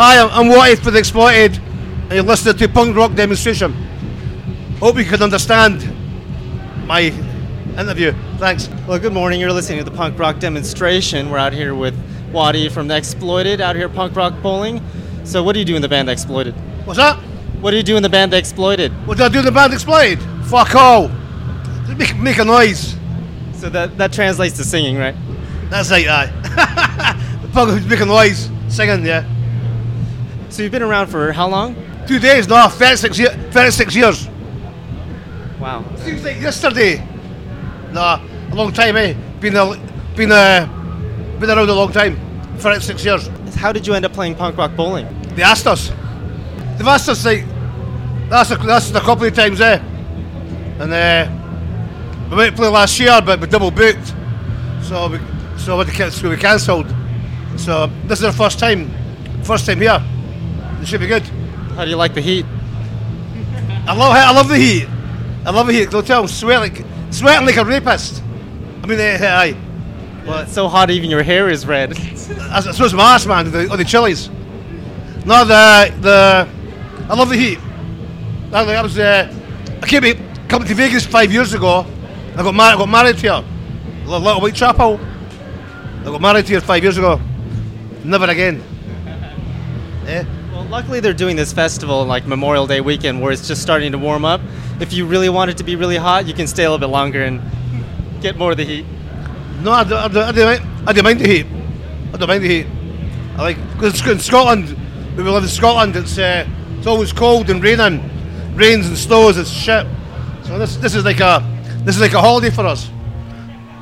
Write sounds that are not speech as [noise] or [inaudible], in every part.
Hi, I'm, I'm Wattie for the Exploited, and you're listening to Punk Rock Demonstration. Hope you can understand my interview. Thanks. Well, good morning. You're listening to the punk rock demonstration. We're out here with Wattie from the Exploited, out here punk rock bowling. So, what do you do in the band Exploited? What's that? What do you do in the band Exploited? What did I do in the band Exploited? Fuck all. Make, make a noise. So that that translates to singing, right? That's right, aye. [laughs] the punk who's making noise, singing, yeah. So you've been around for how long? Two days, no, 36, year, 36 years. Wow. Seems like yesterday. Nah, a long time, eh? Been a, been a, been around a long time. 36 years. How did you end up playing punk rock bowling? They asked us. They've asked us like that's a, that's a couple of times eh, and uh, we went to play last year, but we double booked, so we so we, had to can- so we cancelled. So this is our first time, first time here. Should be good. How do you like the heat? I love I love the heat. I love the heat. Don't tell I'm sweating like sweating like a rapist. I mean, uh, aye. It's so hot, even your hair is red. [laughs] I, I suppose my ass man, the, or the chilies. No, the the I love the heat. I, I was uh, I came to come to Vegas five years ago. I got married. I got married here, Little, White Chapel. I got married here five years ago. Never again. Eh? Luckily they're doing this festival like Memorial Day weekend, where it's just starting to warm up. If you really want it to be really hot, you can stay a little bit longer and get more of the heat. No, I don't, I, don't, I, don't mind, I don't mind the heat. I don't mind the heat. I like because in Scotland, we live in Scotland, it's uh, it's always cold and raining, rains and snows. It's shit. So this this is like a this is like a holiday for us.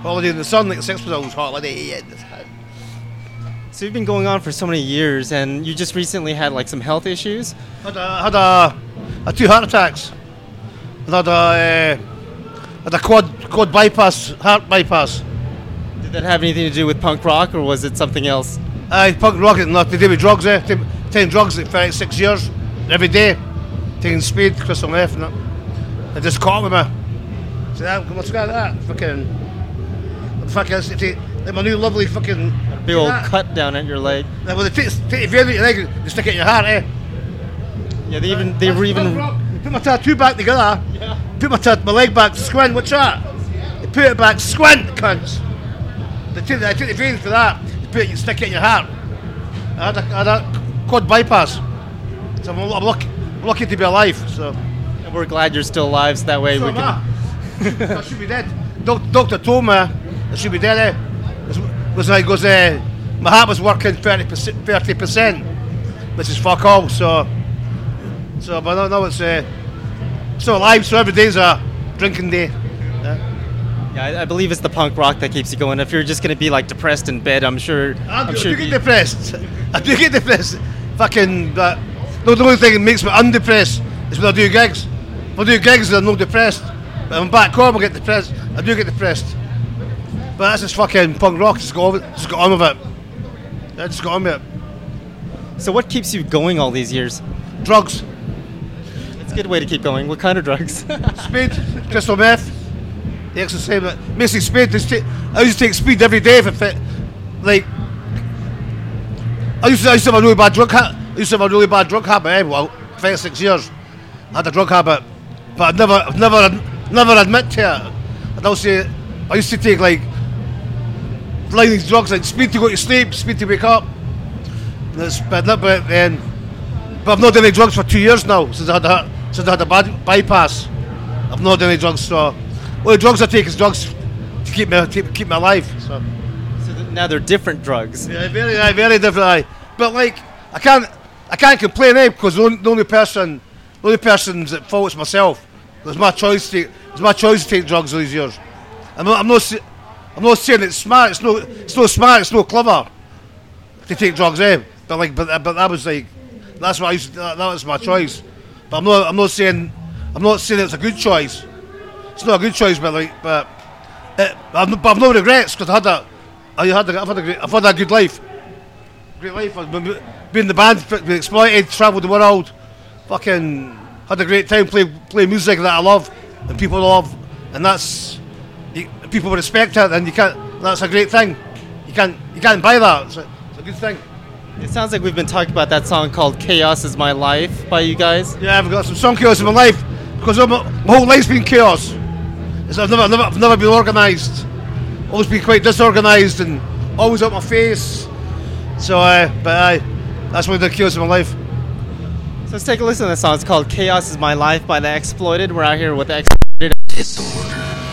Holiday in the sun, like a six always holiday. So you've been going on for so many years, and you just recently had like some health issues. Had a had a, a two heart attacks. And had a uh, had a quad quad bypass heart bypass. Did that have anything to do with punk rock, or was it something else? Aye, punk rock rocket, not to do with drugs, eh? Take- Taking drugs for like six years, every day. Taking speed, crystal meth, and that. They just caught with me. See that? Let's get that. Fucking. Fucking. Like my new lovely fucking. Big old that. cut down at your leg. Well, they take, take your your leg, they stick it in your heart, eh? Yeah, they even they were even. Put my tattoo back together. Put my, tat- my leg back, squint, what's that? They put it back, squint, cunts. They took, they took the veins for that. They put it, stick it in your heart. I had a, I had a quad bypass. So I'm, I'm, lucky, lucky to be alive. So, And We're glad you're still alive, so that way so we can. I. [laughs] I should be dead. Doc, doctor told me I should be dead. Eh? Was like, goes, uh, my heart was working 30%, 30%, which is fuck all. So, so but no, no, it's uh, still alive. So every day's a drinking day. Yeah. Yeah, I, I believe it's the punk rock that keeps you going. If you're just gonna be like depressed in bed, I'm sure. I I'm do, sure you- get depressed. [laughs] I do get depressed. Fucking, but no, the only thing that makes me undepressed is when I do gigs. If I do gigs, I'm not depressed. But when I'm back home, I get depressed. I do get depressed. But that's just fucking punk rock. Just got, on, with- just got on with it. I just got on with it. So what keeps you going all these years? Drugs, It's a good way to keep going. What kind of drugs? [laughs] speed, crystal meth, the exercise. but Basically, speed. Just take, I used to take speed every day if it fit. Like, I used to, I used to have a really bad drug habit. I used to have a really bad drug habit. Eh? Well, five six years, I had a drug habit, but I'd never, I'd never, never admit to it. I'd also, I used to take like blinding drugs like speed to go to sleep, speed to wake up. That's but not but then. But I've not done any drugs for two years now since I had a, since I had a bad bypass. I've not done any drugs, so only drugs I take is drugs to keep me keep, keep me alive. So so now they're different drugs. yeah, very aye, very different. Aye. But like I can't I can't complain eh, because the only, the only person the only person's at fault is myself. It's my choice to it's my choice to take drugs all these years. I'm not I'm not I'm not saying it's smart. It's no it's no smart. It's no clever to take drugs, eh? But like but but that was like that's what I used to, that, that was my choice. But I'm not I'm not saying I'm not saying it's a good choice. It's not a good choice, but like but. Uh, I've, no- but I've no regrets because I had a, I had a, I've had a great, I've had a good life. Great life. I've been, been in the band, been exploited, travelled the world, fucking had a great time play play music that I love and people love, and that's people respect it, then you can't. That's a great thing. You can't you can't buy that. It's a, it's a good thing. It sounds like we've been talking about that song called "Chaos Is My Life" by you guys. Yeah, I've got some song chaos in my life because my, my whole life's been chaos. It's, I've, never, I've, never, I've never been organised. Always been quite disorganised and always up my face. So, uh, but aye, that's one of the chaos in my life. So let's take a listen to the song. It's called "Chaos Is My Life" by the Exploited. We're out here with the Exploited. Disorder.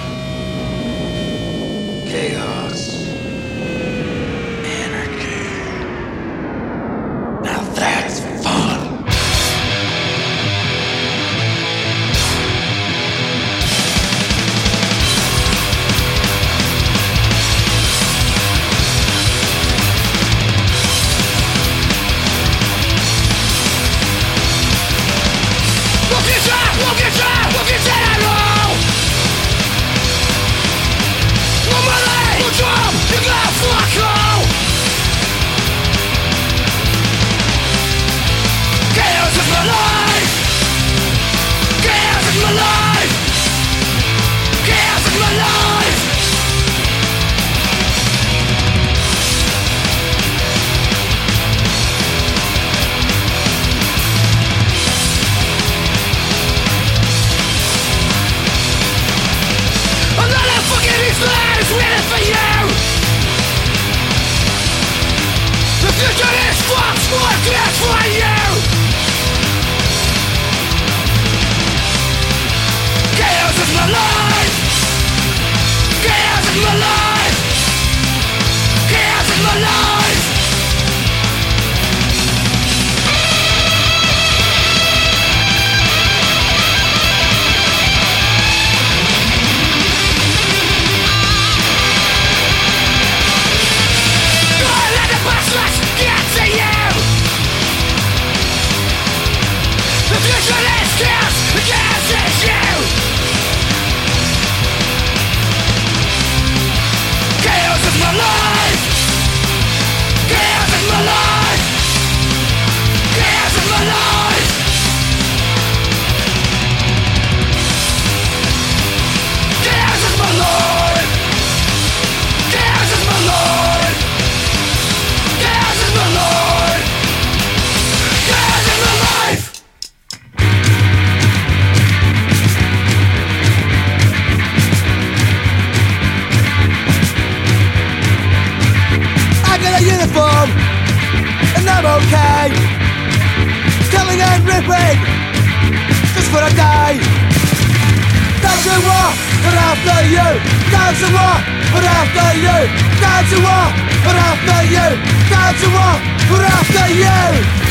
But after you. Dogs are war, but after you. Dogs are war, but after you. Dogs are war, but after you.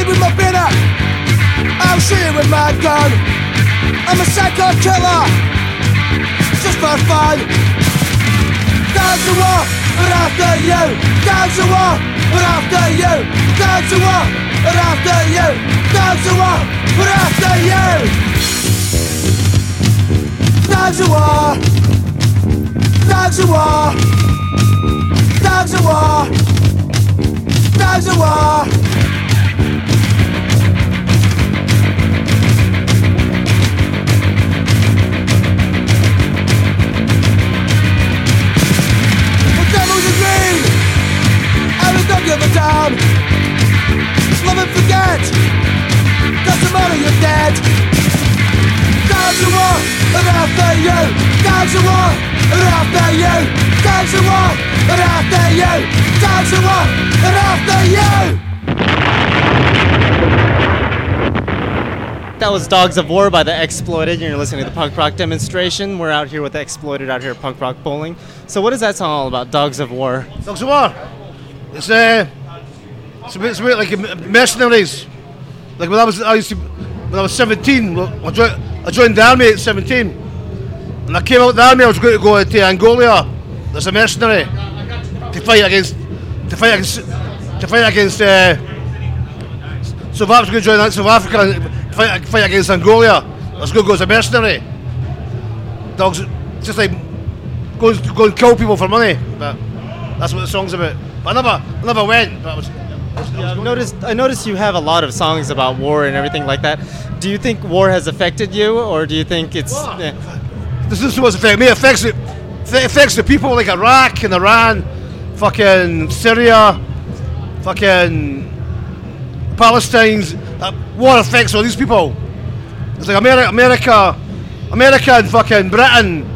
With my bitter. I'll shoot you with my gun. I'm a psycho killer, just for fun. Dogs are war, but after you. Dogs are war, but after you. Dogs are war, but after you. Dogs are war, but after you. Dogs are war. Dogs are war. Dogs are war. Dogs are war. And we don't give a damn Love and forget Doesn't matter, you're dead Dogs are war, and after you Dogs are war, and after you Dogs are war, and after you Dogs are war, and after you That was "Dogs of War" by the Exploited. You're listening to the punk rock demonstration. We're out here with the Exploited out here at Punk Rock Bowling. So what is that song all about? "Dogs of War." Dogs of War. It's uh, it's a bit, it's a bit like mercenaries. Like when I was, I used to, when I was 17, I joined, I joined the army at 17. And I came out of the army, I was going to go to Angola as a mercenary to fight against, to fight against, to fight against. Uh, South Africa, going to join that South Africa, and fight, fight against Angola. I was going to go as a mercenary. Dogs, just like go, and- go and kill people for money. But that's what the song's about. But I never, I never went. But I was, Yeah, I've noticed. I noticed you have a lot of songs about war and everything like that. Do you think war has affected you, or do you think it's? Eh, This is what's affecting me. It affects it. It affects the people like Iraq and Iran, fucking Syria, fucking Palestine's. Uh, war affects all these people. It's like America, America, America and fucking Britain.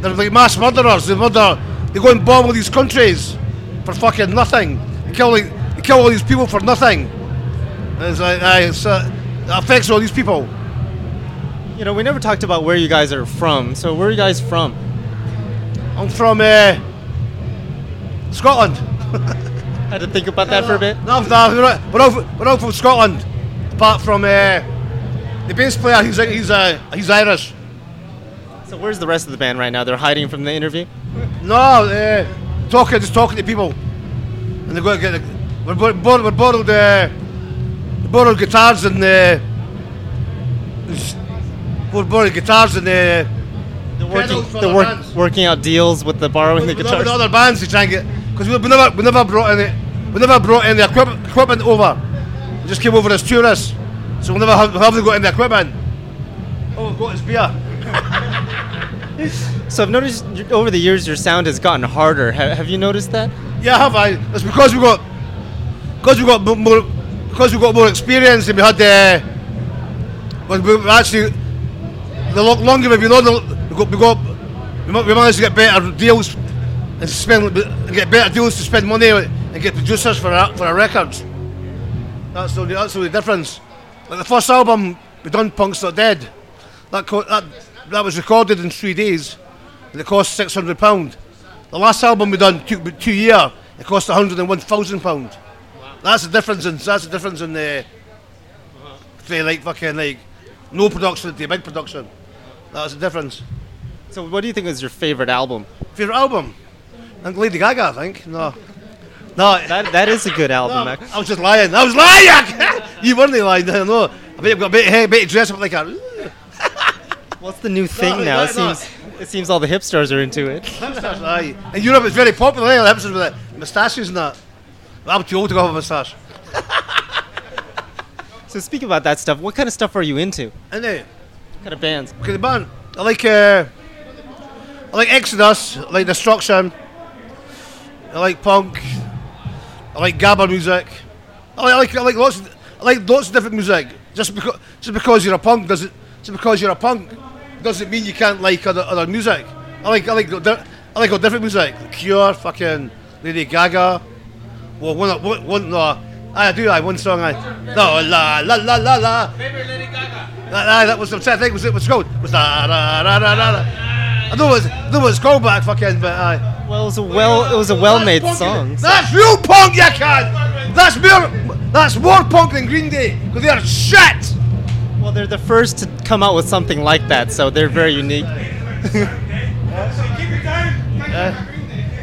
They're like mass murderers. They murder. They go and bomb all these countries for fucking nothing. They kill like, they kill all these people for nothing. And it's like, aye, it's, uh, it affects all these people. you know, we never talked about where you guys are from. So where are you guys from? I'm from uh, Scotland. Had to think about that for a bit. No, no, we're all, we're all from Scotland. Apart from uh, the bass player, he's he's uh, he's Irish. So where's the rest of the band right now? They're hiding from the interview. No, uh, talking, just talking to people, and they're going to get. The, we're, bor- we're borrowed, uh, we borrowed guitars and uh, we're borrowed guitars and uh, They're working. Pedals for They're the work, working out deals with the borrowing the guitars. with other bands to try and get because we, we never we never brought any we never brought any equipment equipment over. We just came over as tourists, so we never have, we haven't got any equipment. Oh, we've got his beer. [laughs] [laughs] So I've noticed over the years your sound has gotten harder. Ha- have you noticed that? Yeah, have I? It's because we got because we got more because we got more experience and we had uh, the well, we actually the lo- longer we've been on, we got we got we, managed to get better deals and spend get better deals to spend money on and get producers for our, for our records. That's the only, that's the only difference. Like the first album we done, Punk's Not Dead. That co- that that was recorded in three days, and it cost six hundred pound. The last album we done took about two year. It cost one hundred and one thousand pound. That's the difference in that's the difference in uh, the say like fucking like no production to big production. That's the difference. So what do you think is your favorite album? Favorite album? I think Lady Gaga. I think no, no. That that is a good album. no, I was just lying. I was lying. [laughs] you weren't lying. I know. I bet you've got a bit, hey, bit dress up like a. What's the new thing No, now? It seems it seems all the hipsters are into it. Hipsters, aye. In Europe, it's very popular. Eh? The hipsters with the moustaches and that. I'm too old to go have a moustache. [laughs] So speak about that stuff. What kind of stuff are you into? And uh, What kind of bands? Okay, the band. I like uh, I like Exodus. I like Destruction. I like punk. I like gabba music. I like, I like I like lots. Of, I like lots of different music. Just because just because you're a punk doesn't just because you're a punk doesn't mean you can't like other, other music. I like I like I like all different music. Cure, fucking Lady Gaga. Well, one one, one no. I do. I one song. I no la la la la la. Favorite That, aye, that was I'm trying to think. Was it was called? Was la la la la la. I know what it's, I know what it's called, but I fucking but aye. Well, it was a well it was a well-made song. isn't? That's real punk, you can. That's more. That's more punk than Green Day because they are shit. Well, they're the first to come out with something like that, so they're very unique. [laughs]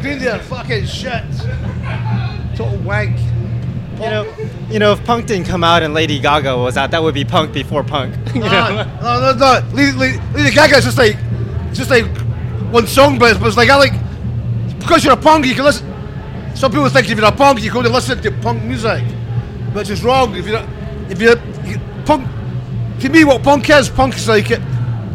Green Day are fucking shit. Total wank. You know, you know, if punk didn't come out and Lady Gaga was out, that would be punk before punk. [laughs] you know? Ah, no, no, no. Lady, Lady, Lady Gaga's just like, just like one song, but it's, but it's like I like because you're a punk, you can listen. Some people think if you're a punk, you can only listen to punk music, which is wrong. If you're if you're you, punk, to me, what punk is, punk is like it.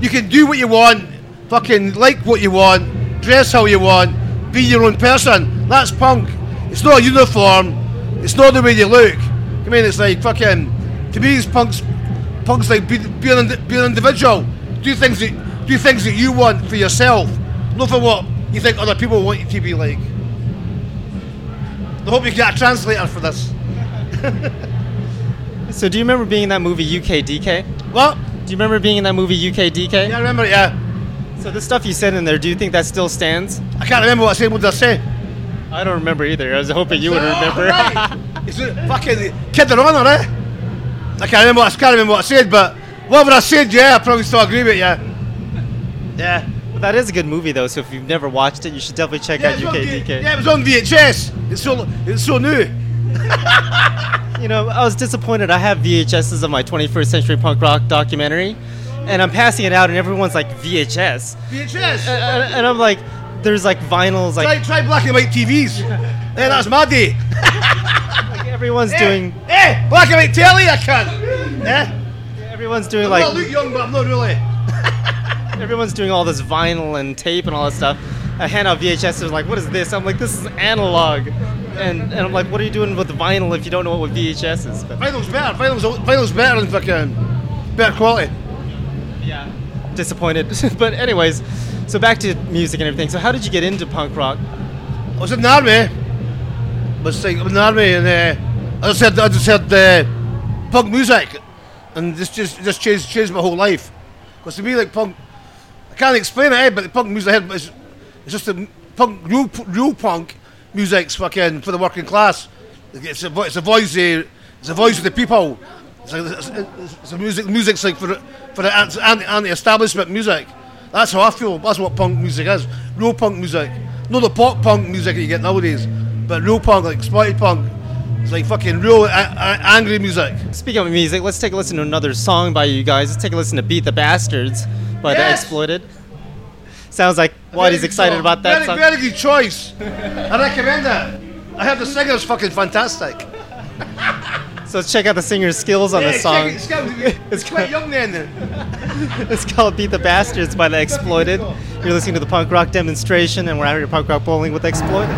You can do what you want, fucking like what you want, dress how you want, be your own person. That's punk. It's not a uniform. It's not the way you look. I mean, it's like fucking. To me, it's punks. Punk's like be, be, an, be an individual. Do things that do things that you want for yourself, not for what you think other people want you to be like. I hope you get a translator for this. [laughs] So, do you remember being in that movie UKDK? Well, Do you remember being in that movie UKDK? Yeah, I remember. Yeah, So the stuff you said in there, do you think that still stands? I can't remember what I said. What did I say? I don't remember either. I was hoping you would Oh, remember. [laughs] right. [laughs] It's fucking kid on honor, eh? I can't remember. What, I can't remember what I said, but whatever I said, yeah, I probably still agree with you. Yeah. But that is a good movie though, so if you've never watched it, you should definitely check Yeah, out it's on V- UKDK. yeah, it was on VHS. It's so it's so new. [laughs] You know, I was disappointed. I have VHSs of my 21st Century Punk Rock documentary, and I'm passing it out, and everyone's like VHS, VHS. and, and I'm like, there's like vinyls, try, like, try black and white TVs. [laughs] yeah, that's my day. like everyone's Eh, doing Eh, black and white telly, I can. Eh? everyone's doing I'm like not look young, but I'm not really. [laughs] everyone's doing all this vinyl and tape and all that stuff. I hand out VHS. They're like, "What is this?" I'm like, "This is analog," and and I'm like, "What are you doing with vinyl if you don't know what VHS is?" But Vinyl's better. Vinyl's, vinyl's better than fucking better quality. yeah, disappointed. [laughs] but anyways, so back to music and everything. So how did you get into punk rock? I was in the army. I was like, in the army, and uh, I just had I just had uh, punk music, and this just just changed changed my whole life. Because to me, like punk, I can't explain it, eh, but the punk music I had is it's just the punk real real punk music's fucking for the working class. It's a it's a voice of, it's a voice of the people. It's, like, it's, it's, it's a music music's like for the, for the anti, anti-establishment music. That's how I feel. That's what punk music is. Real punk music. Not the pop punk music that you get nowadays, but real punk, like exploited punk. It's like fucking real a- a- angry music. Speaking of music, let's take a listen to another song by you guys. Let's take a listen to "Beat the Bastards" by the Exploited. Sounds like Whitey's good excited about that very, song. Very good choice. I recommend that. I heard the singer's fucking fantastic. So let's check out the singer's skills on Yeah, this song. it, It's, [laughs] it's, it's quite young then. [laughs] It's called Beat the Bastards by The Exploited. You're listening to the punk rock demonstration, and we're out here punk rock bowling with The Exploited.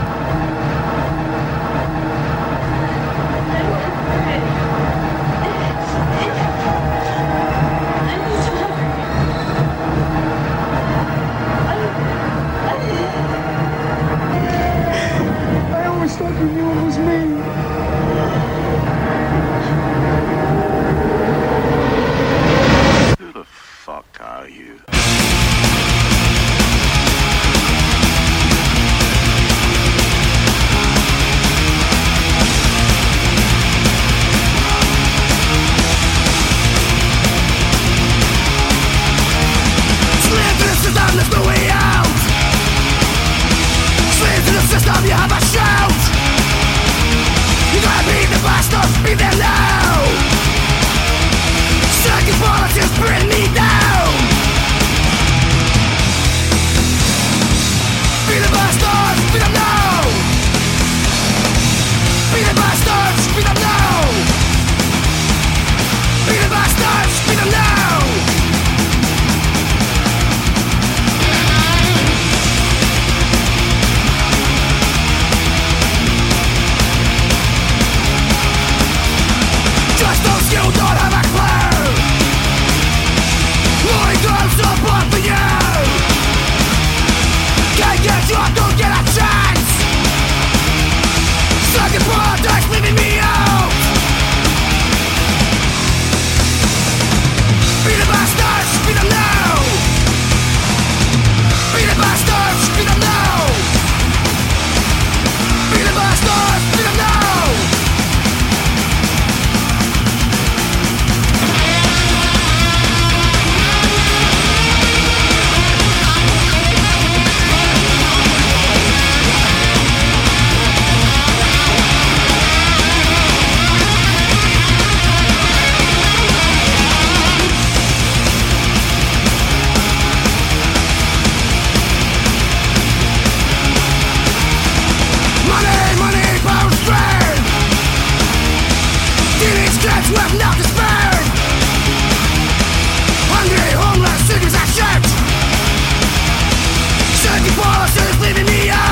Policies leaving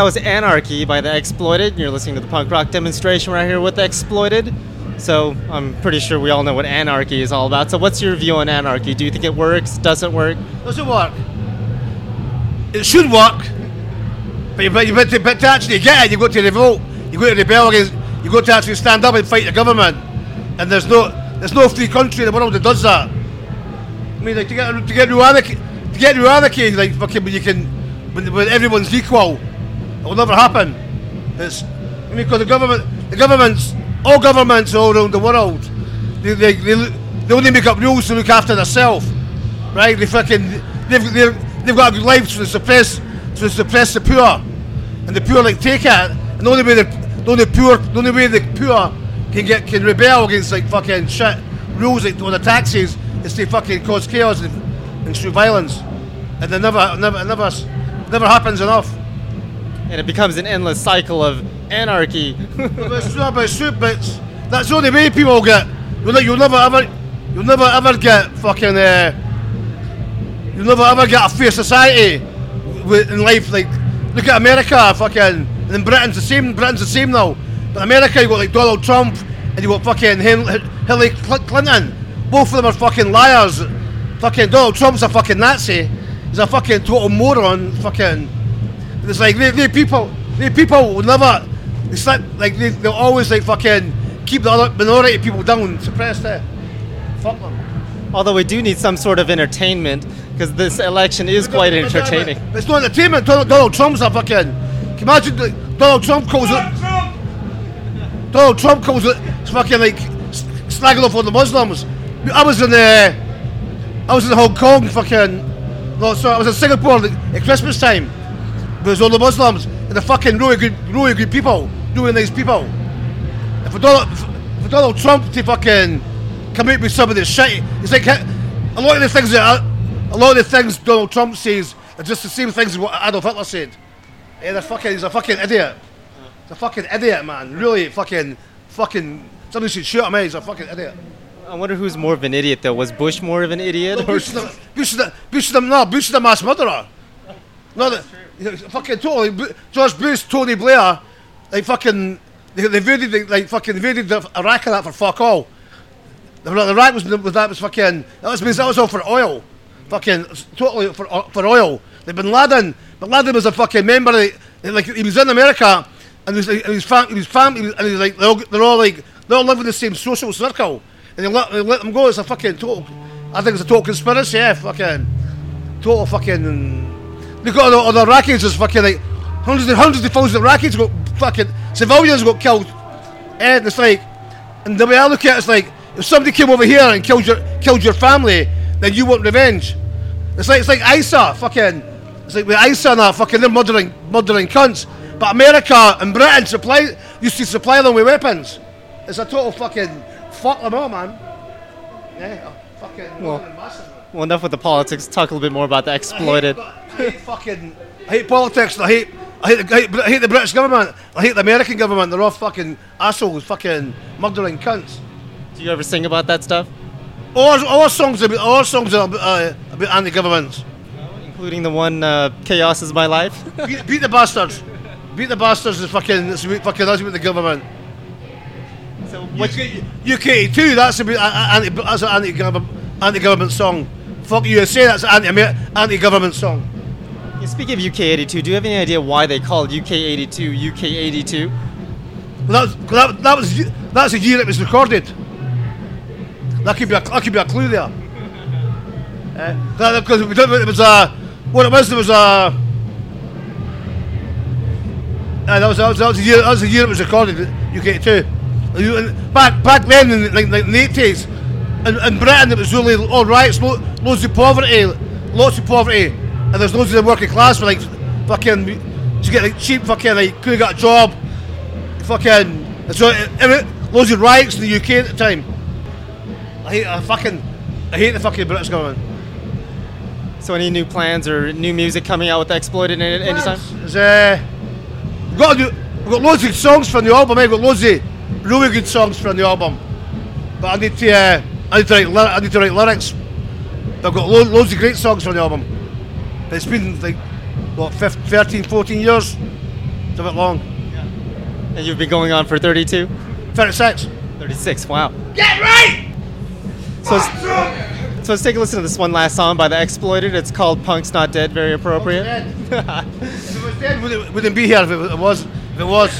That was Anarchy by The Exploited. You're listening to the punk rock demonstration right here with The Exploited. So I'm pretty sure we all know what anarchy is all about. So what's your view on anarchy? Do you think it works? Doesn't work? Does it work? It should work. But, you, but, you, but, to, but to actually get it, you've got to revolt. You've got to rebel against. You've got to actually stand up and fight the government. And there's no there's no free country in the world that does that. I mean, like to get to get real anarchy, to get real anarchy, like fucking when you can when, when everyone's equal, it will never happen. It's because the government, the governments, all governments all around the world, they they, they, they only make up rules to look after themselves, right? They fucking they've they've, got life to suppress to suppress the poor, and the poor like take it, and the only way the, the only poor the only way the poor can get can rebel against like fucking shit rules like on the taxes is to fucking cause chaos and, and through violence, and it never never never never happens enough. And it becomes an endless cycle of anarchy. but not about. That's the only way people get. You'll, you'll never ever, you'll never ever get fucking. Uh, you'll never ever get a fair society in life. Like, look at America, fucking, and then Britain's the same. Britain's the same now. But America, you got like Donald Trump, and you got fucking Hillary Clinton. Both of them are fucking liars. Fucking Donald Trump's a fucking Nazi. He's a fucking total moron. Fucking. It's like they, they people, they people will never. It's like like they, they'll always like fucking keep the other minority people down, suppress that. Fuck them. Although we do need some sort of entertainment because this election is quite But- but- entertaining. but It's not entertainment. Donald, Donald Trump's a fucking. Can you imagine like, Donald Trump calls it. Donald Trump calls it. It's fucking like s- slagging off on the Muslims. I was in uh, I was in Hong Kong, fucking. No, sorry, I was in Singapore at Christmas time. There's all the Muslims and the fucking really good, really good people, really nice people. For Donald, for Donald Trump to fucking come out with some of this shit, it's like a lot of the things that a lot of the things Donald Trump says are just the same things as what Adolf Hitler said. Yeah, they're fucking, he's a fucking idiot. He's a fucking idiot, man. Really, fucking, fucking. Somebody should shoot him. eh? He's a fucking idiot. I wonder who's more of an idiot though. Was Bush more of an idiot? No, or- Bush is the, Bush is the, Bush is the, no, Bush is the mass murderer. No, the, fucking totally. George Bush, Tony Blair, like fucking, they, they invaded, the, like fucking invaded the Iraq and that for fuck all. The, the Iraq was, was that was fucking that was that was all for oil, fucking totally for o- for oil. Like Bin Laden, Bin Laden was a fucking member. Of, the- like he was in America, and he was and his fam, his fam, he was, and he's like they're all, they're all like they all live in the same social circle, and they let, they let them go. It's a fucking total. I think it's a total conspiracy. Yeah, fucking total fucking. Look at all the, all the. There's fucking like hundreds and hundreds of thousands of Iraqis got fucking civilians got killed. Eh, and it's like, and the way I look at it, it's like if somebody came over here and killed your killed your family, then you want revenge. It's like it's like ISA, fucking. It's like with ISA and that fucking they're murdering murdering cunts. But America and Britain supply used to supply them with weapons. It's a total fucking fuck them all, man. Yeah, fucking. Well- massive. Well, enough with the politics. Talk a little bit more about the exploited. I hate, I hate fucking. I hate politics. I hate. I hate, the, I, hate, I hate the British government. I hate the American government. They're all fucking assholes, fucking murdering cunts. Do you ever sing about that stuff, All, all songs about all songs are about, uh, about anti-governments. including the one uh, "Chaos Is My Life"? [laughs] Beat, beat the bastards. Beat the bastards is fucking. It's about fucking us with the government. so What, UK too. That's about uh, uh, anti. That's an anti-government anti-government song. Fuck USA. That's an anti anti-government song. Speaking of UK82, do you have any idea why they called UK82 UK82? Well, that, was, 'cause that, that was that's the year it was recorded. That could be a, that could be a clue there. Uh, because we don't, it was a what it was. There was a. Uh, that was that was that was the year that was the year it was recorded. UK two. Back back then in like, like in the eighties, in, in Britain it was really all right. Lo- loads of poverty, lots of poverty, and there's loads of the working class for like fucking to get like cheap fucking like couldn't get a job fucking so every, loads of riots in the UK at the time. I hate I fucking I hate the fucking British government. So any new plans or new music coming out with Exploited any, anytime? Uh, we've got do, we've got loads of songs from the album. I've got loads of really good songs from the album, but I need to uh, I need to write ly- I need to write lyrics. I've got lo- loads of great songs from the album. But it's been like what 15, 13, 14 years. It's a bit long. Yeah. And you've been going on for 32? 36. 36, wow. Get right. So let's, so let's take a listen to this one last song by The Exploited. It's called Punk's Not Dead, very appropriate. [laughs] If it was dead, would it, wouldn't be here if it was. If it was.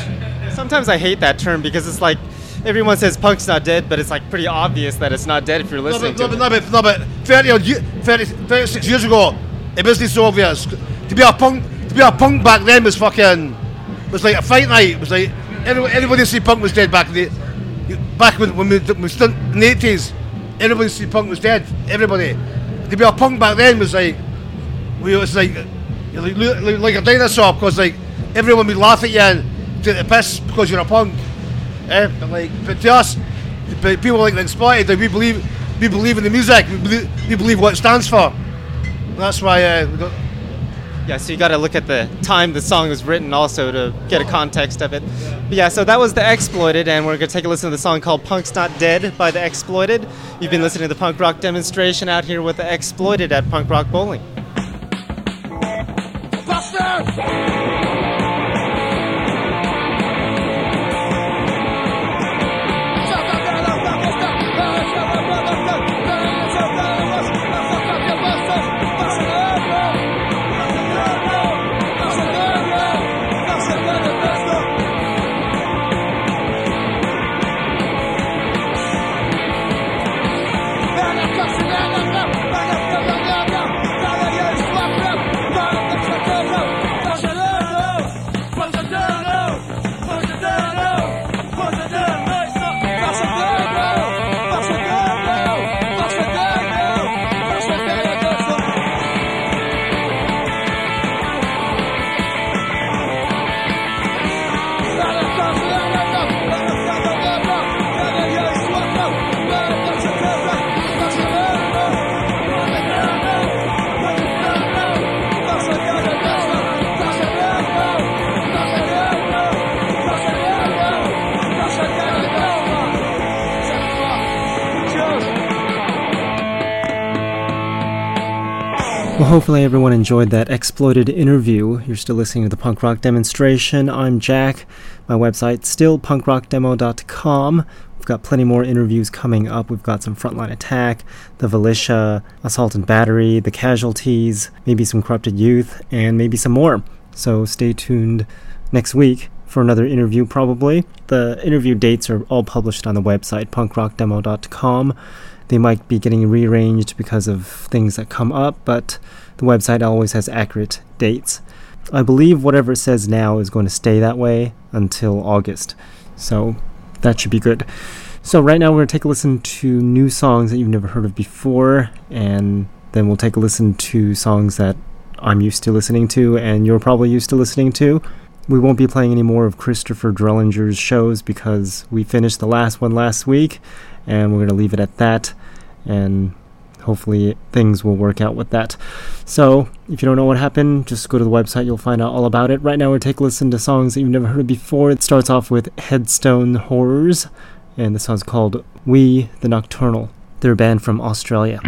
Sometimes I hate that term because it's like everyone says punk's not dead, but it's like pretty obvious that it's not dead if you're No, listening but, no, but, no, but, no, but 30, odd 30, 36 years ago, it wasn't so obvious. To be a punk, to be a punk back then was fucking, was like a fight night. It was like everybody, everybody see punk was dead back in the, back when, when we, when we stood in the eighties. Everybody see punk was dead. Everybody. To be a punk back then was like, we was like, you're like, like a dinosaur because like everyone would laugh at you and take the piss because you're a punk. Eh? But like, but to us, but people like the exploited, like, we believe, we believe in the music. We believe, we believe what it stands for. That's why uh, we don't. Yeah, so you got to look at the time the song was written also to get a context of it. But yeah, so that was The Exploited, and we're going to take a listen to the song called Punk's Not Dead by The Exploited. You've been listening to the punk rock demonstration out here with The Exploited at Punk Rock Bowling. Well, hopefully everyone enjoyed that exploited interview. You're still listening to the punk rock demonstration. I'm Jack. My website still punkrockdemo.com. We've got plenty more interviews coming up. We've got some Frontline Attack, the Valicia, Assault and Battery, the Casualties, maybe some Corrupted Youth, and maybe some more. So stay tuned next week for another interview, probably. The interview dates are all published on the website punkrockdemo.com. They might be getting rearranged because of things that come up, but the website always has accurate dates. I believe whatever it says now is going to stay that way until August. So that should be good. So right now we're going to take a listen to new songs that you've never heard of before, and then we'll take a listen to songs that I'm used to listening to and you're probably used to listening to. We won't be playing any more of Christopher Drellinger's shows because we finished the last one last week, and we're going to leave it at that. And hopefully things will work out with that. So, if you don't know what happened, just go to the website, you'll find out all about it. Right now, we're taking a listen to songs that you've never heard before. It starts off with Headstone Horrors, and the song's called We the Nocturnal. They're a band from Australia.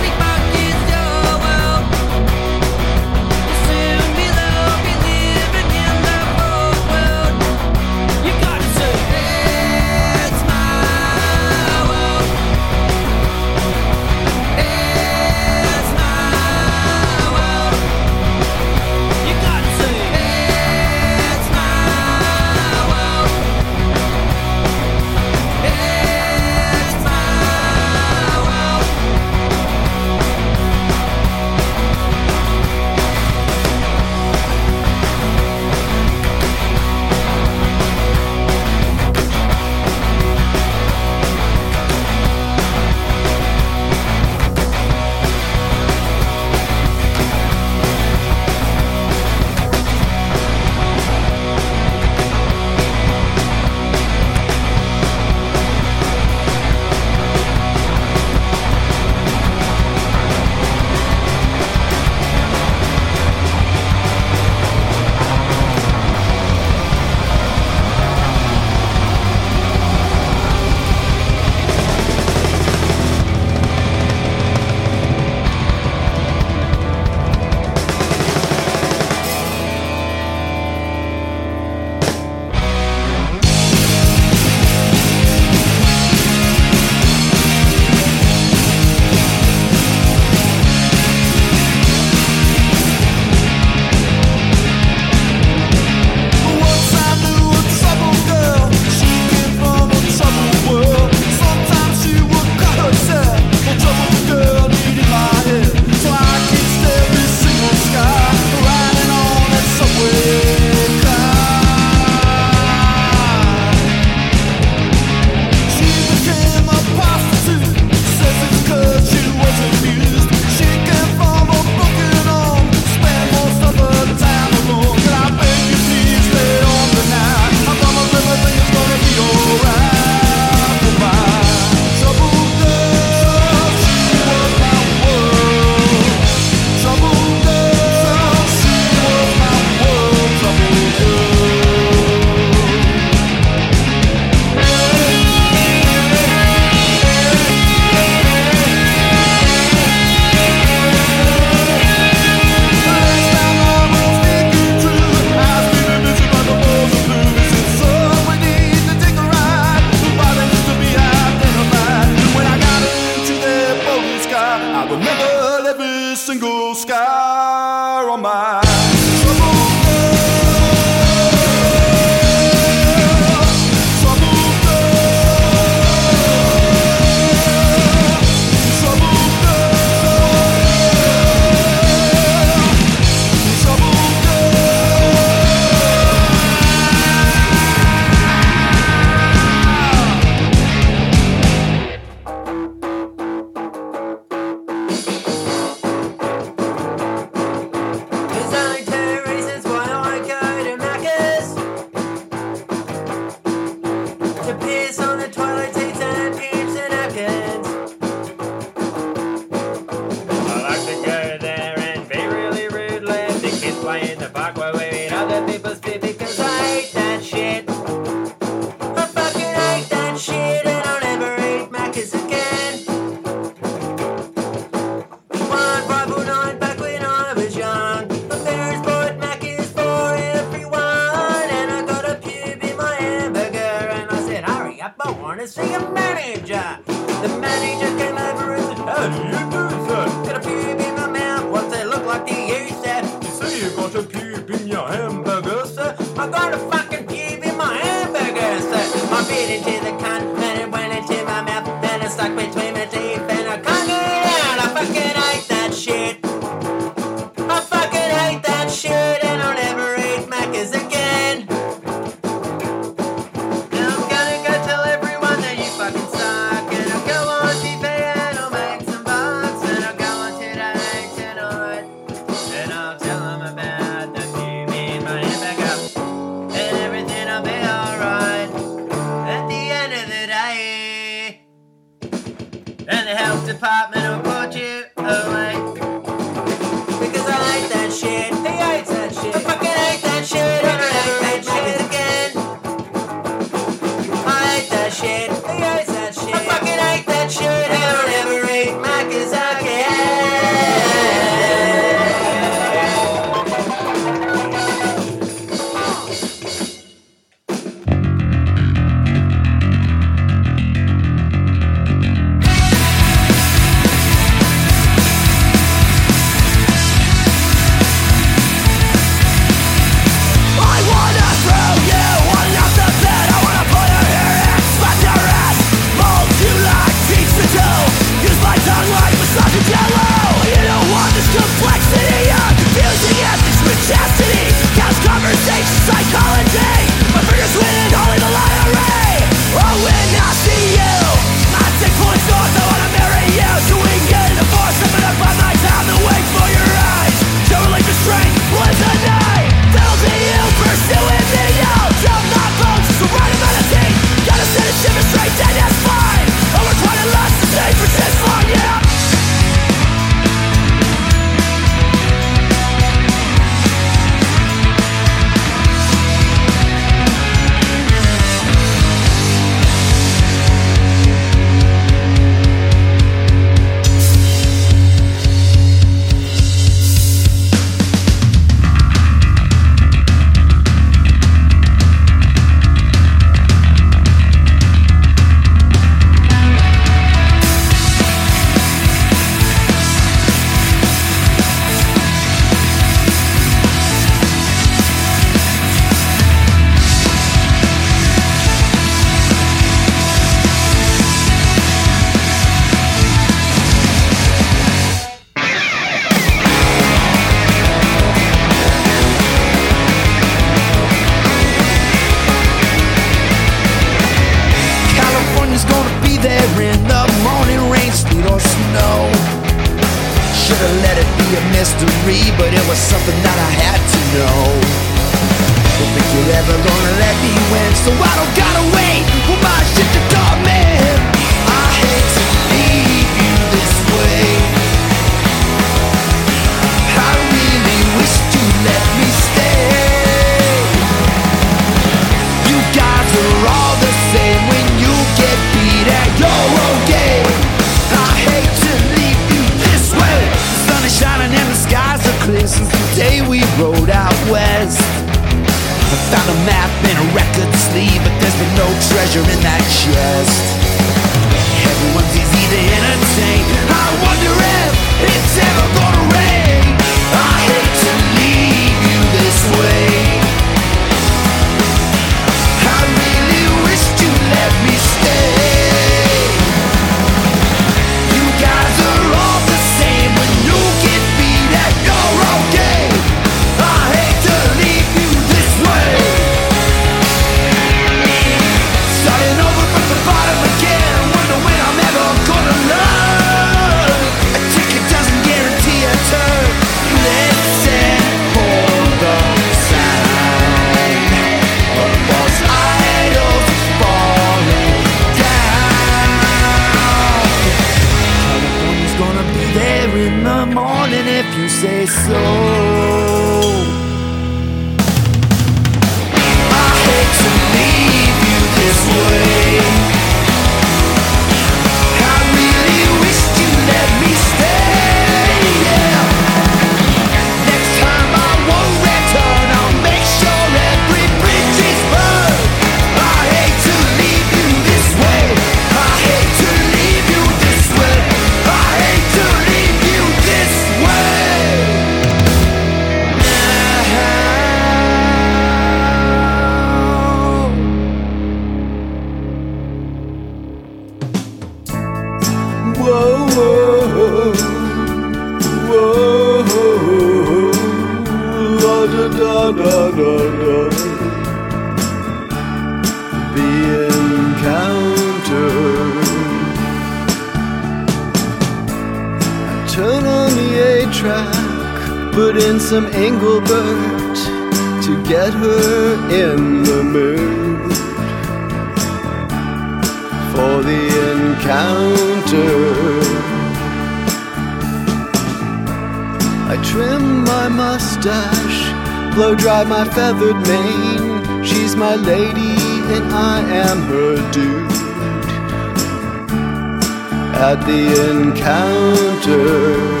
At the encounter.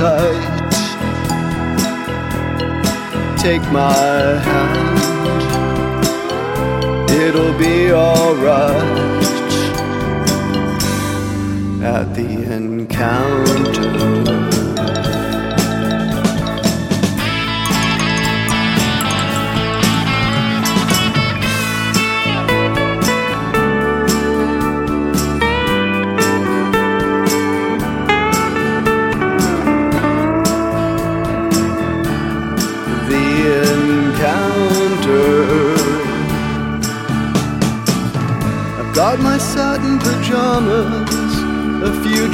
Tight. Take my hand, it'll be alright at the encounter.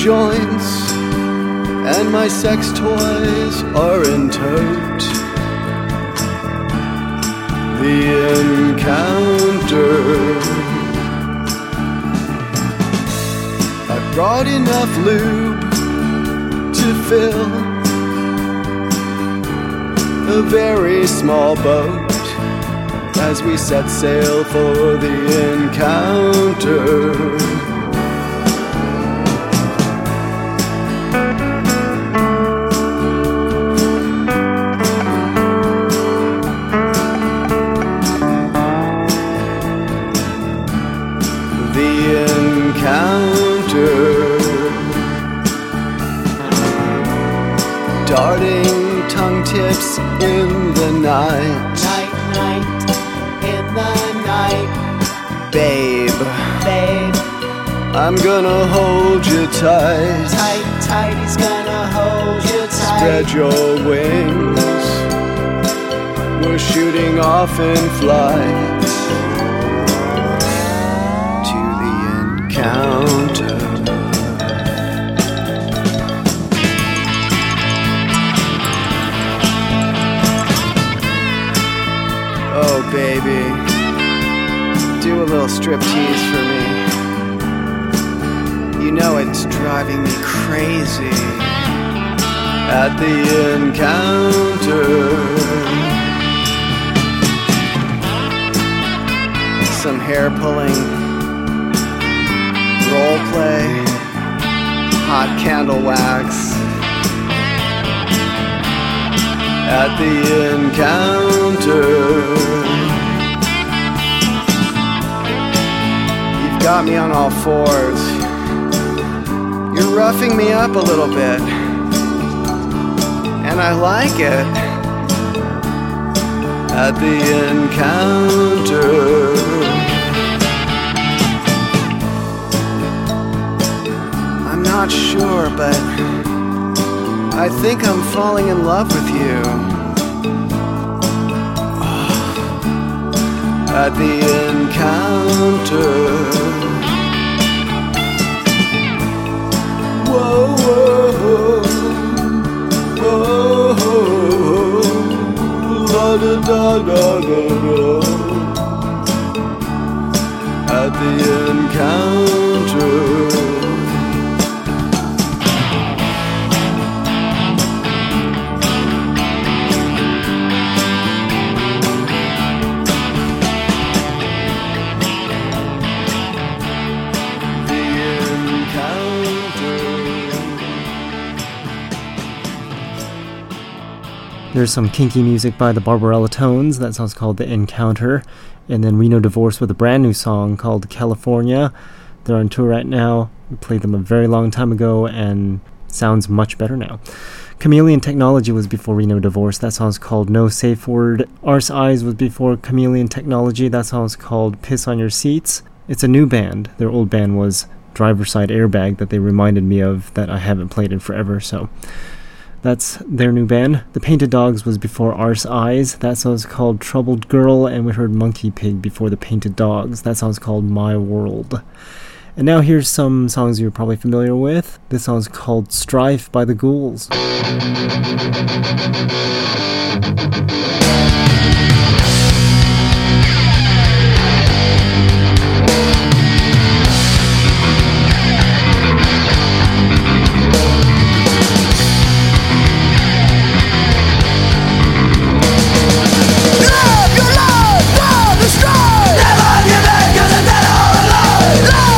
Joints, and my sex toys are in tote. The encounter. I brought enough lube to fill a very small boat as we set sail for the encounter. Your wings. We're shooting off in flight to the encounter. Oh, baby, do a little striptease for me. You know it's driving me crazy at the encounter. Some hair pulling, role play, hot candle wax. At the encounter, you've got me on all fours. You're roughing me up a little bit. And I like it. At the encounter. I'm not sure, but I think I'm falling in love with you. Ah. At the encounter. Whoa, whoa, whoa, da da da da da. At the encounter. There's some kinky music by the Barbarella Tones. That song's called The Encounter. And then Reno Divorce with a brand new song called California. They're on tour right now. We played them a very long time ago and sounds much better now. Chameleon Technology was before Reno Divorce. That song's called No Safe Word. Arse Eyes was before Chameleon Technology. That song's called Piss on Your Seats. It's a new band. Their old band was Driver Side Airbag that they reminded me of that I haven't played in forever. So that's their new band. The Painted Dogs was before Arse Eyes. That song's called Troubled Girl. And we heard Monkey Pig before The Painted Dogs. That song's called My World. And now here's some songs you're probably familiar with. This song's called Strife by the Ghouls. Alive.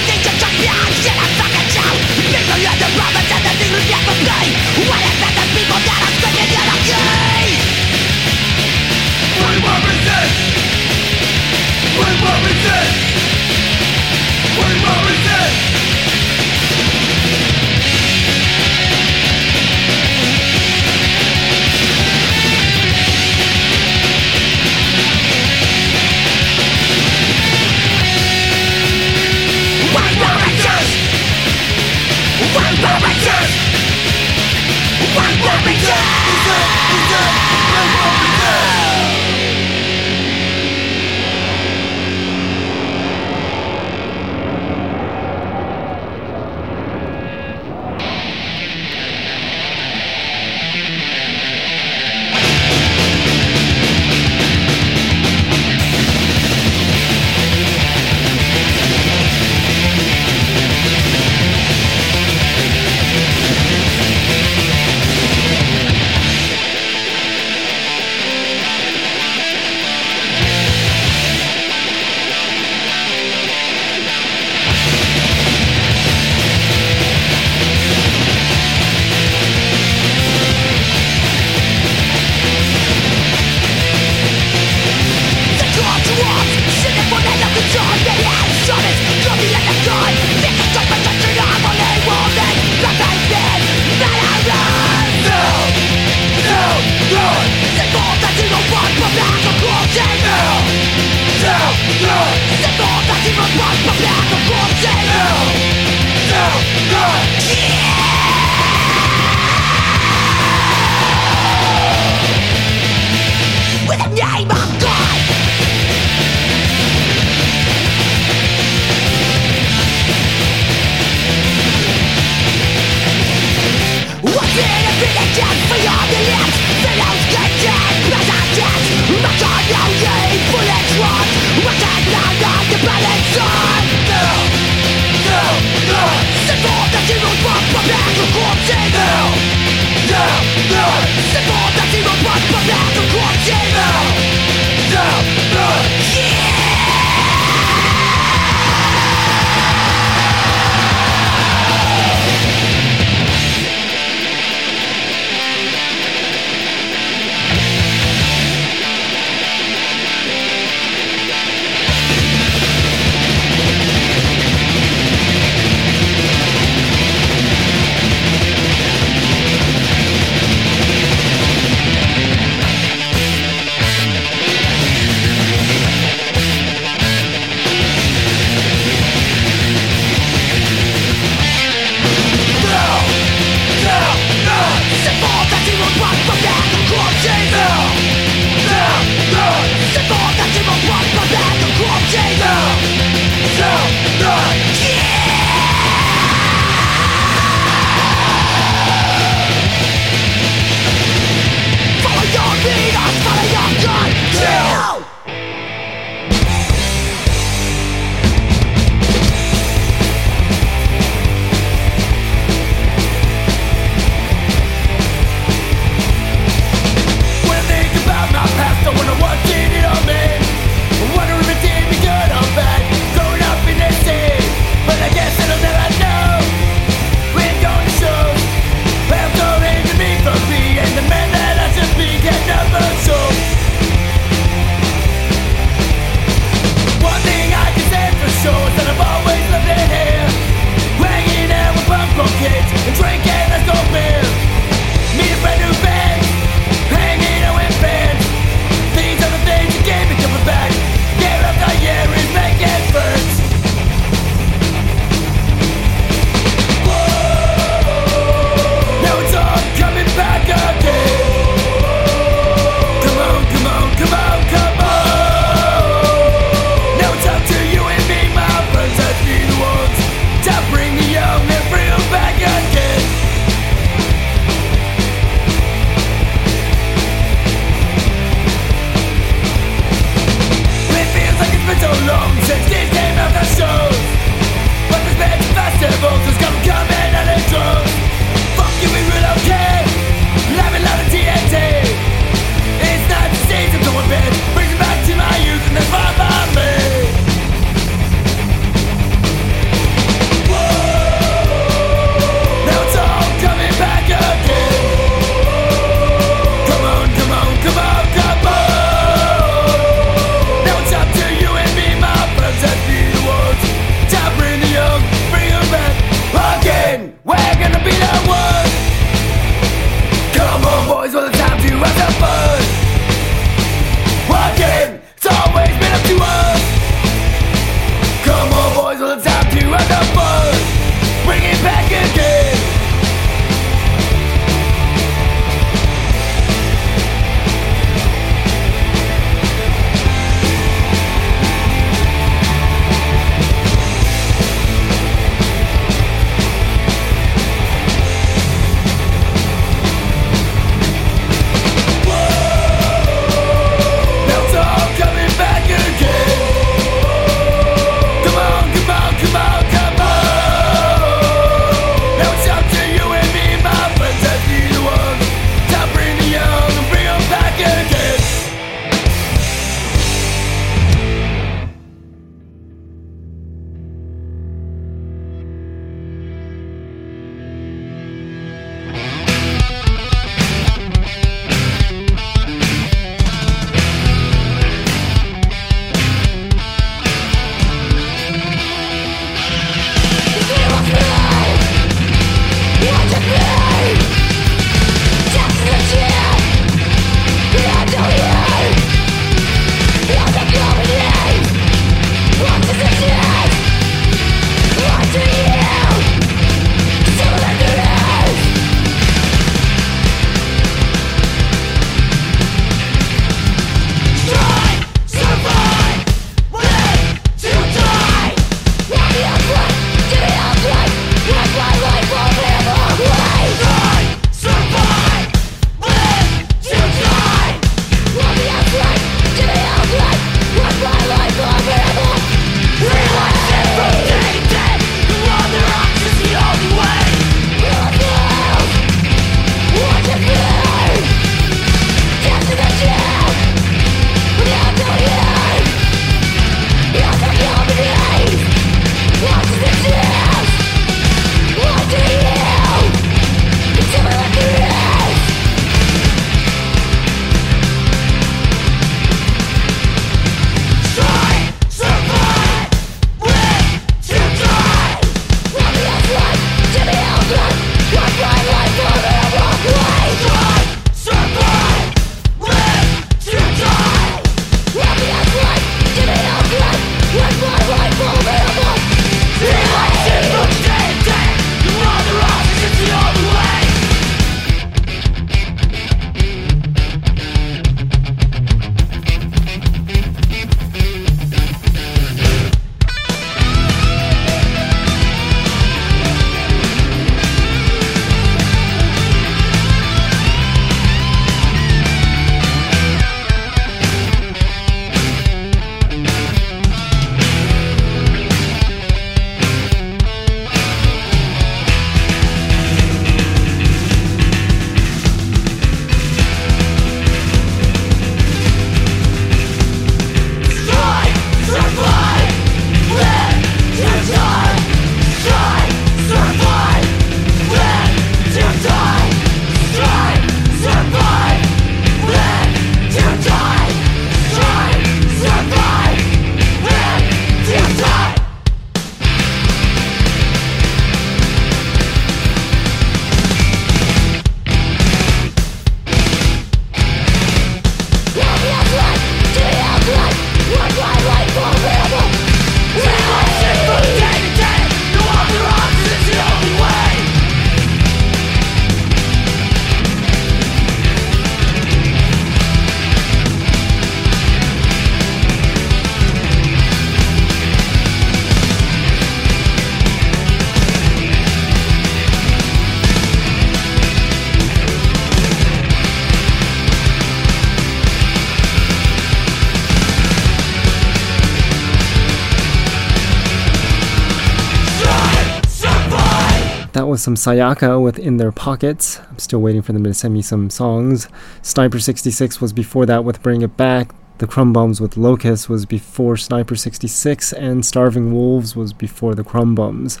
That was some Sayaka with In Their Pockets. I'm still waiting for them to send me some songs. Sniper 66 was before that with Bring It Back. The Krum Bums with Locust was before Sniper 66, and Starving Wolves was before the Krum Bums.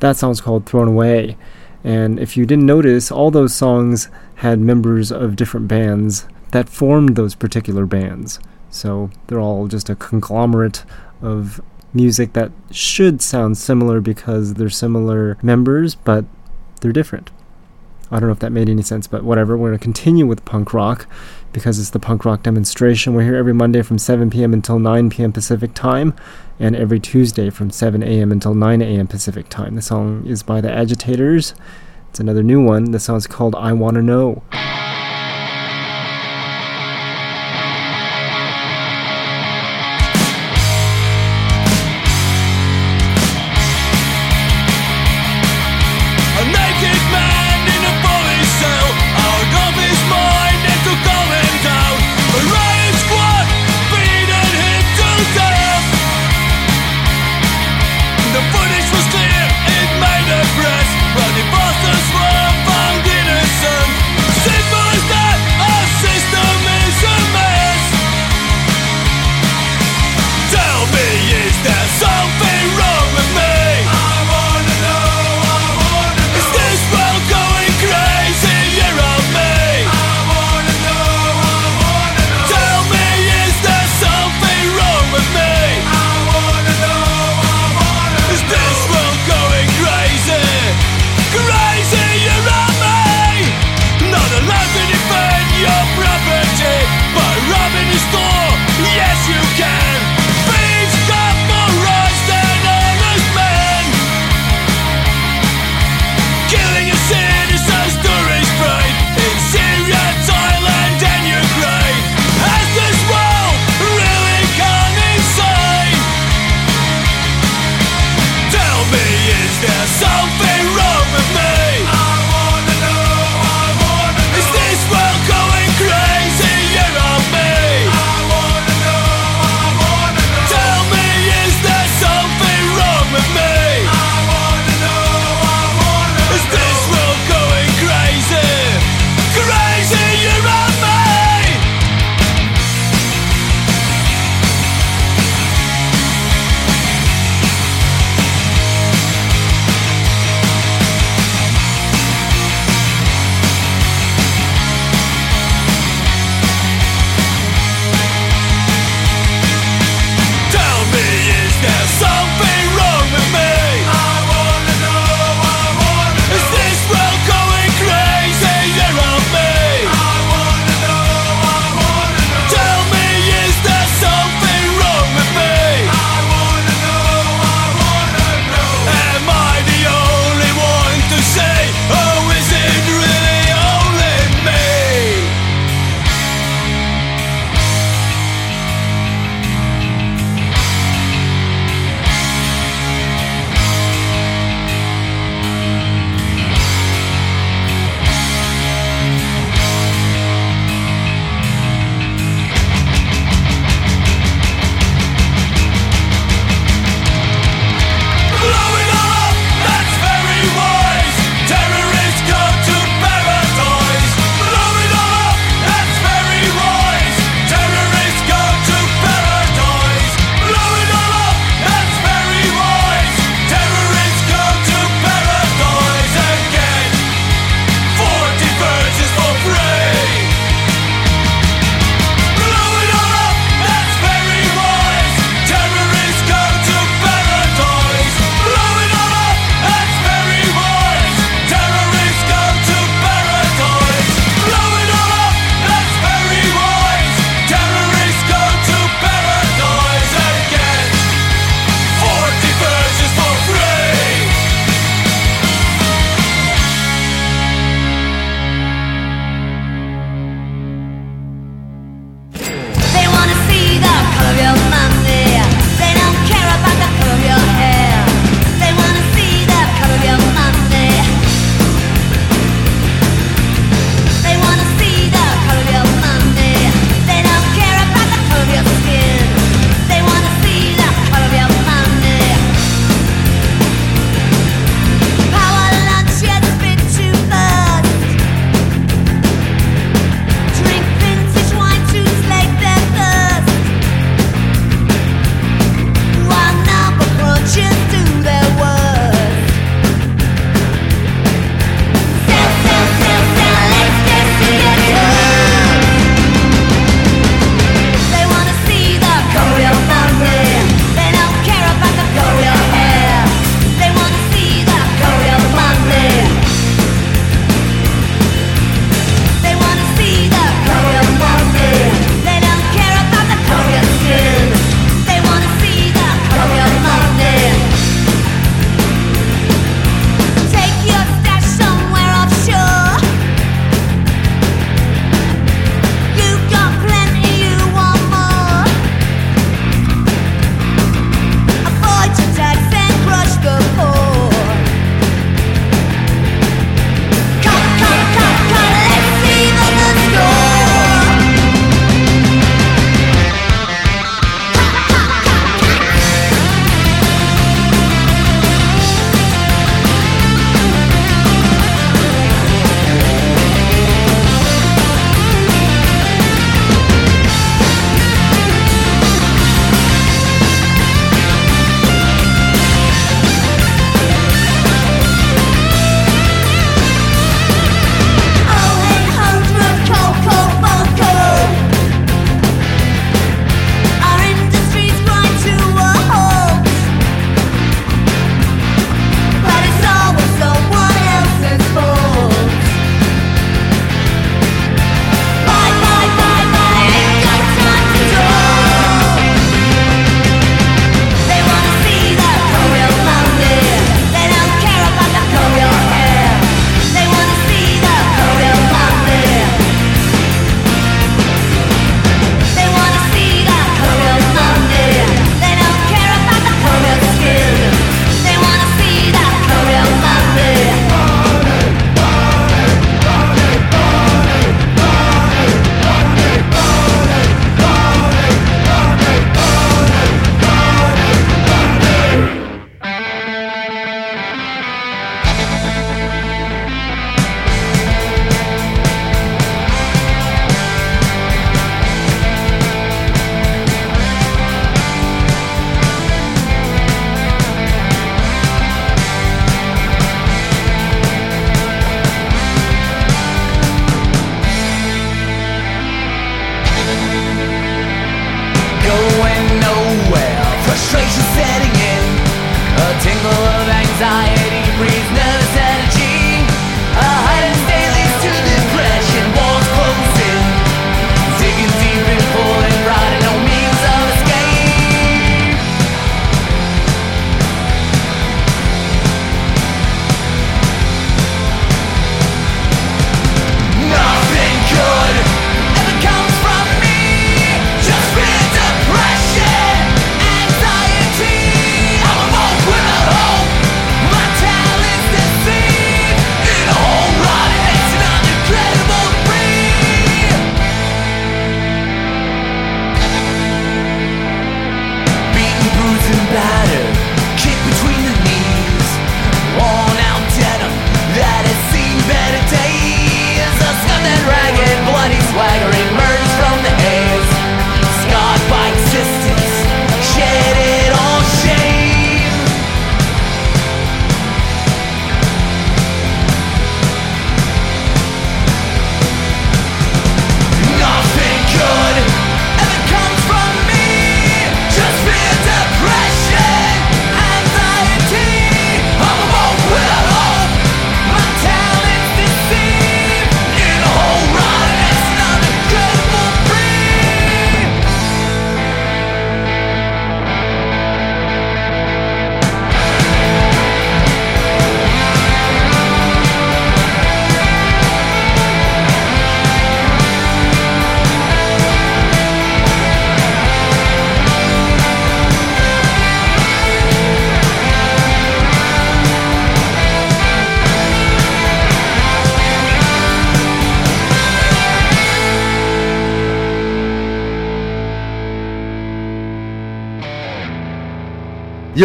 That song's called Thrown Away. And if you didn't notice, all those songs had members of different bands that formed those particular bands. So they're all just a conglomerate of music that should sound similar because they're similar members, but they're different. I don't know if that made any sense, but whatever. We're going to continue with punk rock because it's the punk rock demonstration. We're here every Monday from 7 p.m. until 9 p.m. Pacific time, and every Tuesday from 7 a.m. until 9 a.m. Pacific time. The song is by the Agitators. It's another new one. The song's called I Wanna Know.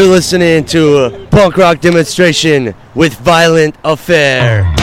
You're listening to punk rock demonstration with Violent Affair.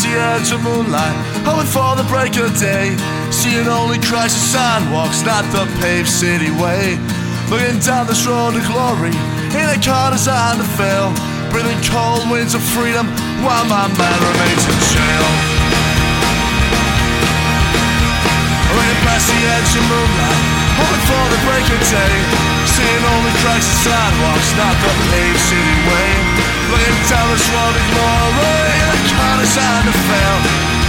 The edge of moonlight, hoping for the break of day. Seeing only Christ the sidewalks, not the paved city way. Looking down this road to glory, in a car designed to fail. Breathing cold winds of freedom while my man remains in jail. Looking past the edge of moonlight, hoping for the break of day. Seeing Christ the sidewalks, not the paved city way. Looking down this glory, in a car designed to fail.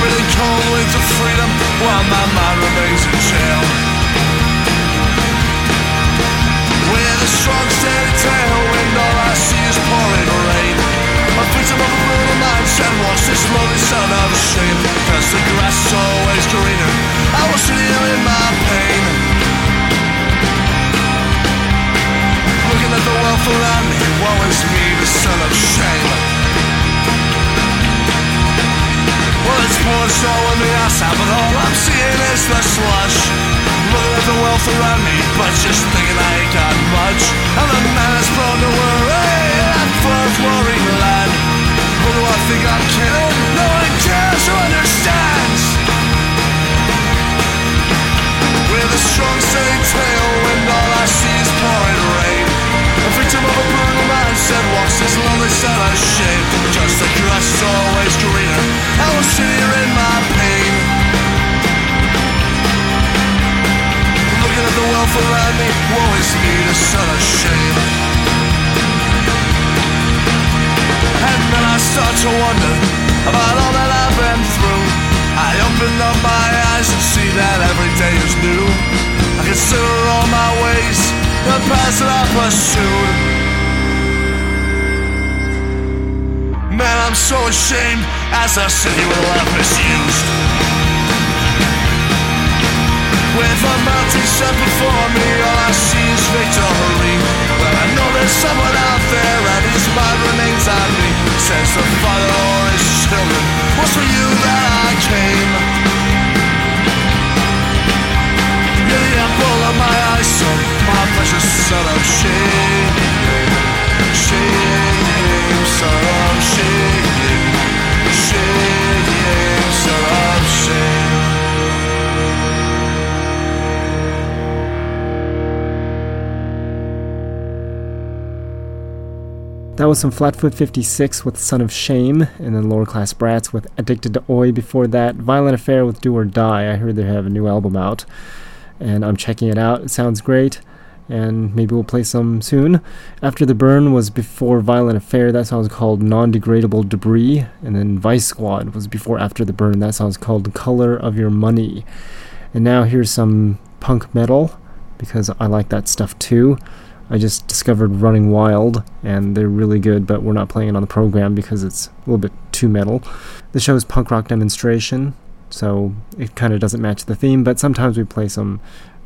Breathing cold winds of freedom while my mind remains in jail. With a strong steady tailwind, all I see is pouring rain. A victim of a brutal mindset, watch this lonely son of shame. Cause the grass is always greener. I was sitting here in my pain. At the around me, woe is me, the son of shame. Well, it's pouring snow in the outside, but all I'm seeing is the slush. Looking at the wealth around me, but just thinking I ain't got much. I'm a man that's prone to worry, full of worrying land. Who do I think I'm kidding? No one cares who understands. With a strong steady tailwind, A brutal walks shame. Just the grass is always greener. I will sit here in my pain. Looking at the wealth around me, of shame. And then I start to wonder about all that I've been through. I open up my eyes and see that every day is new. I consider all my ways, the paths that I pursued. I'm so ashamed as I sit here with life misused. With a mountain set before me, all I see is victory. But I know there's someone out there and his mind remains on me. Says the father or his children, was for you that I came. You're the apple of my eye, son, my precious son of shame. Shame, son That was some Flatfoot 56 with Son of Shame, and then Lower Class Brats with Addicted to Oi before that. Violent Affair with Do or Die. I heard they have a new album out, and I'm checking it out. It sounds great, and maybe we'll play some soon. After the Burn was before Violent Affair. That song's called Non Degradable Debris, and then Vice Squad was before After the Burn. That song's called Color of Your Money. And now here's some punk metal, because I like that stuff too. I just discovered Running Wild, and they're really good, but we're not playing it on the program because it's a little bit too metal. The show's punk rock demonstration, so it kind of doesn't match the theme, but sometimes we play some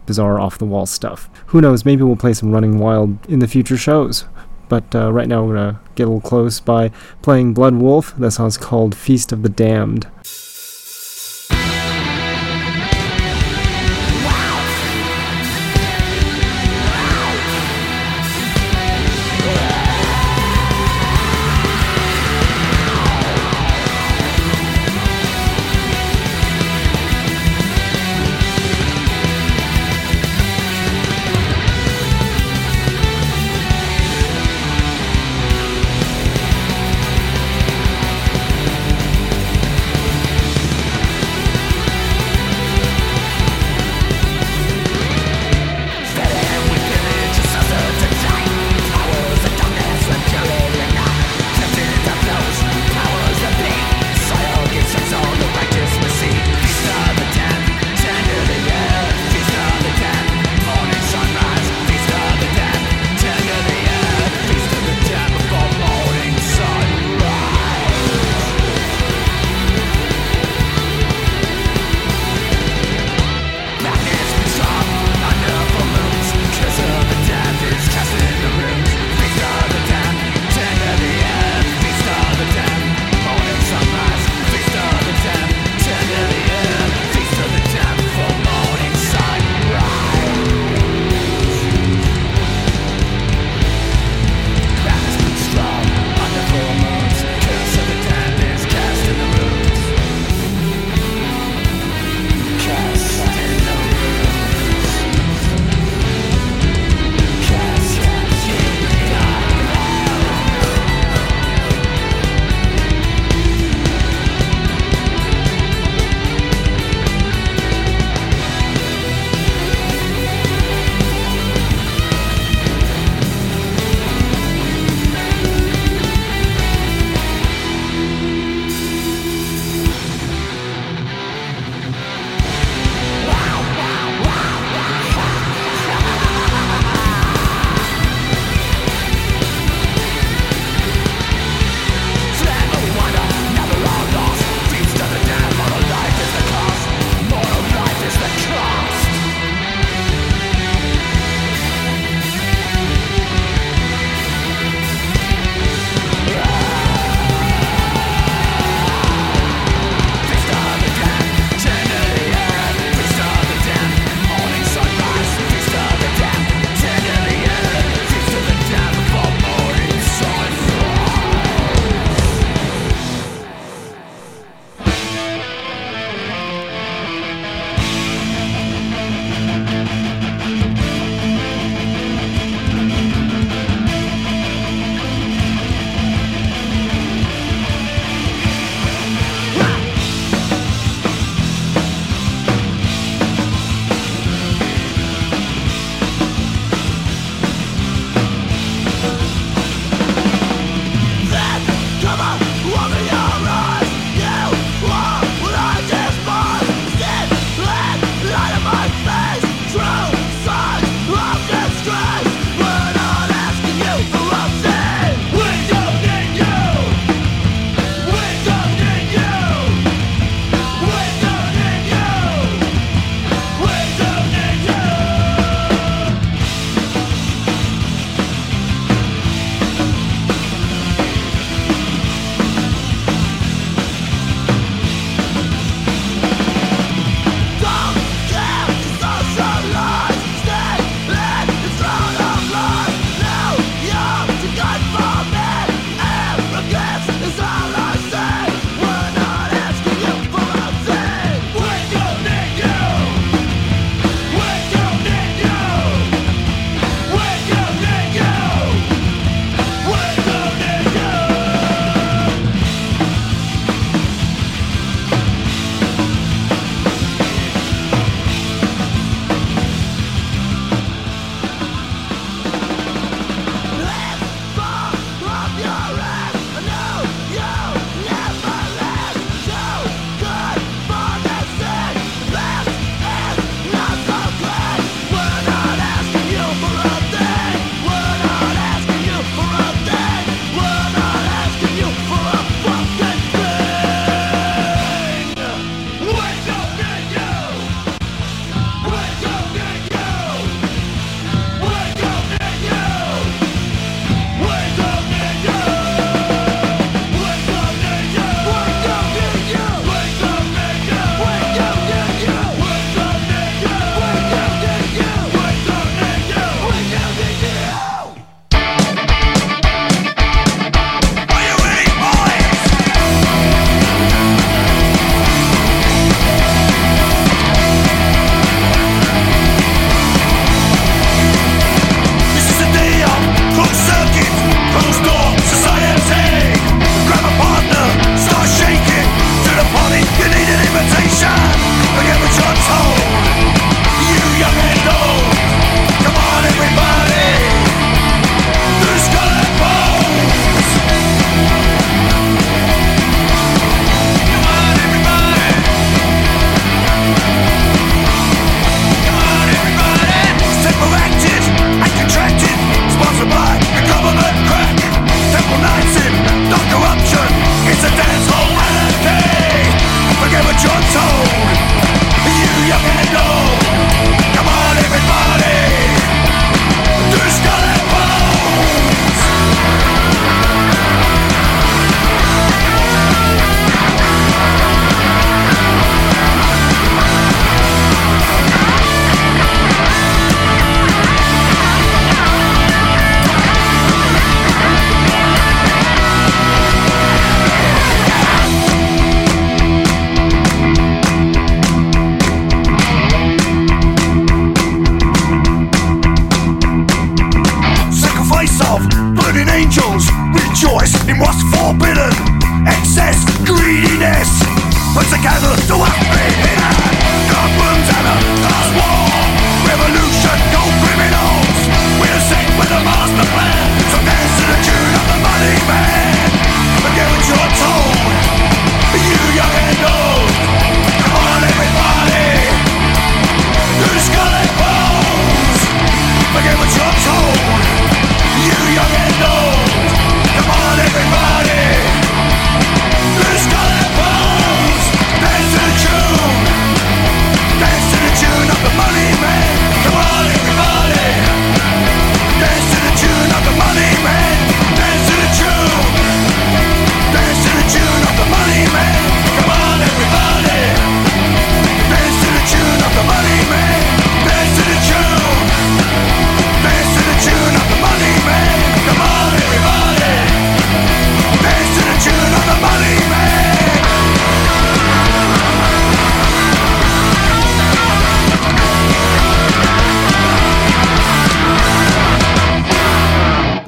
bizarre off the wall stuff. Who knows, maybe we'll play some Running Wild in the future shows. But uh, right now we're gonna get a little close by playing Blood Wolf. That song's called Feast of the Damned.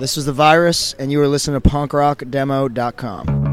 This was The Virus, and you were listening to PunkrockDemo.com.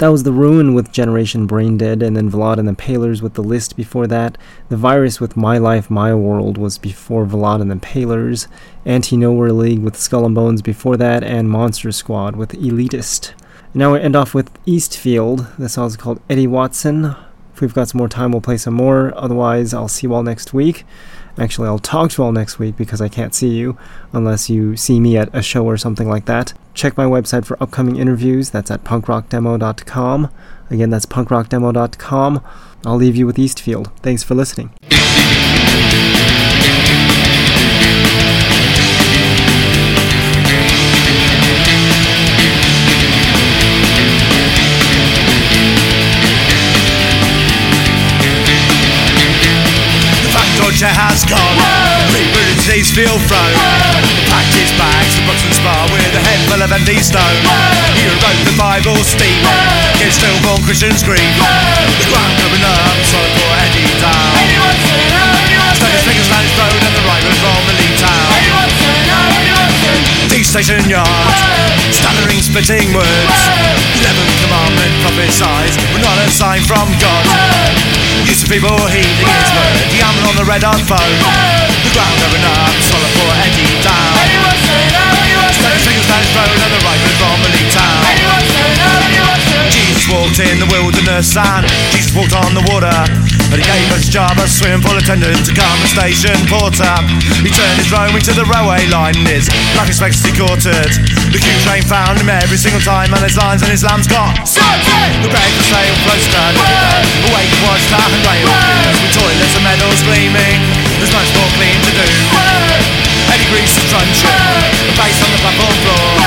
That was The Ruin with Generation Brain Dead, and then Vlad and the Palers with The List before that. The Virus with My Life, My World was before Vlad and the Palers. Anti Nowhere League with Skull and Bones before that, and Monster Squad with Elitist. Now we end off with Eastfield. The song's called Eddie Watson. If we've got some more time, we'll play some more. Otherwise, I'll see you all next week. Actually, I'll talk to you all next week because I can't see you unless you see me at a show or something like that. Check my website for upcoming interviews. That's at punkrockdemo.com. Again, that's punkrockdemo.com. I'll leave you with Eastfield. Thanks for listening. Field thrown. Packed his bags to and Spa with a head full of empty stone. He wrote the Bible steaming. Gives stillborn Christians grief. The ground coming up, solid poor Eddie down. Stuck his fingers down his throat and the right was from the lead town. D station yard. Stuttering, spitting words. Eleventh commandment prophesies. We're not a sign from God. Used to people heeding his word. Yammering on the red hot phone. The ground going up, swallow poor Eddie down. Stuck his fingers down his throat and the right was from the lead town. Jesus walked in the wilderness and Jesus walked on the water. But he gave us job as swimming pool attendant to come the station porter. He turned his rowing to the railway line and his life expectancy quartered. The Q train found him every single time and his lines and his lambs got The breakfast sail close down Awake watch that and rail With toilets and medals gleaming. There's much more clean to do. Eddie Grease is crunching The bass on the platform floor.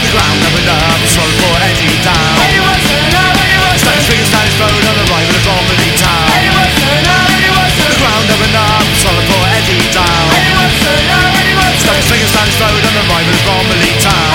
The ground opened up Swallowed poor Eddie down. Fingers down his throat on the right with a bomb in the town. The ground opened up Swallowed poor Eddie down. Fingers down his throat on the right with a in town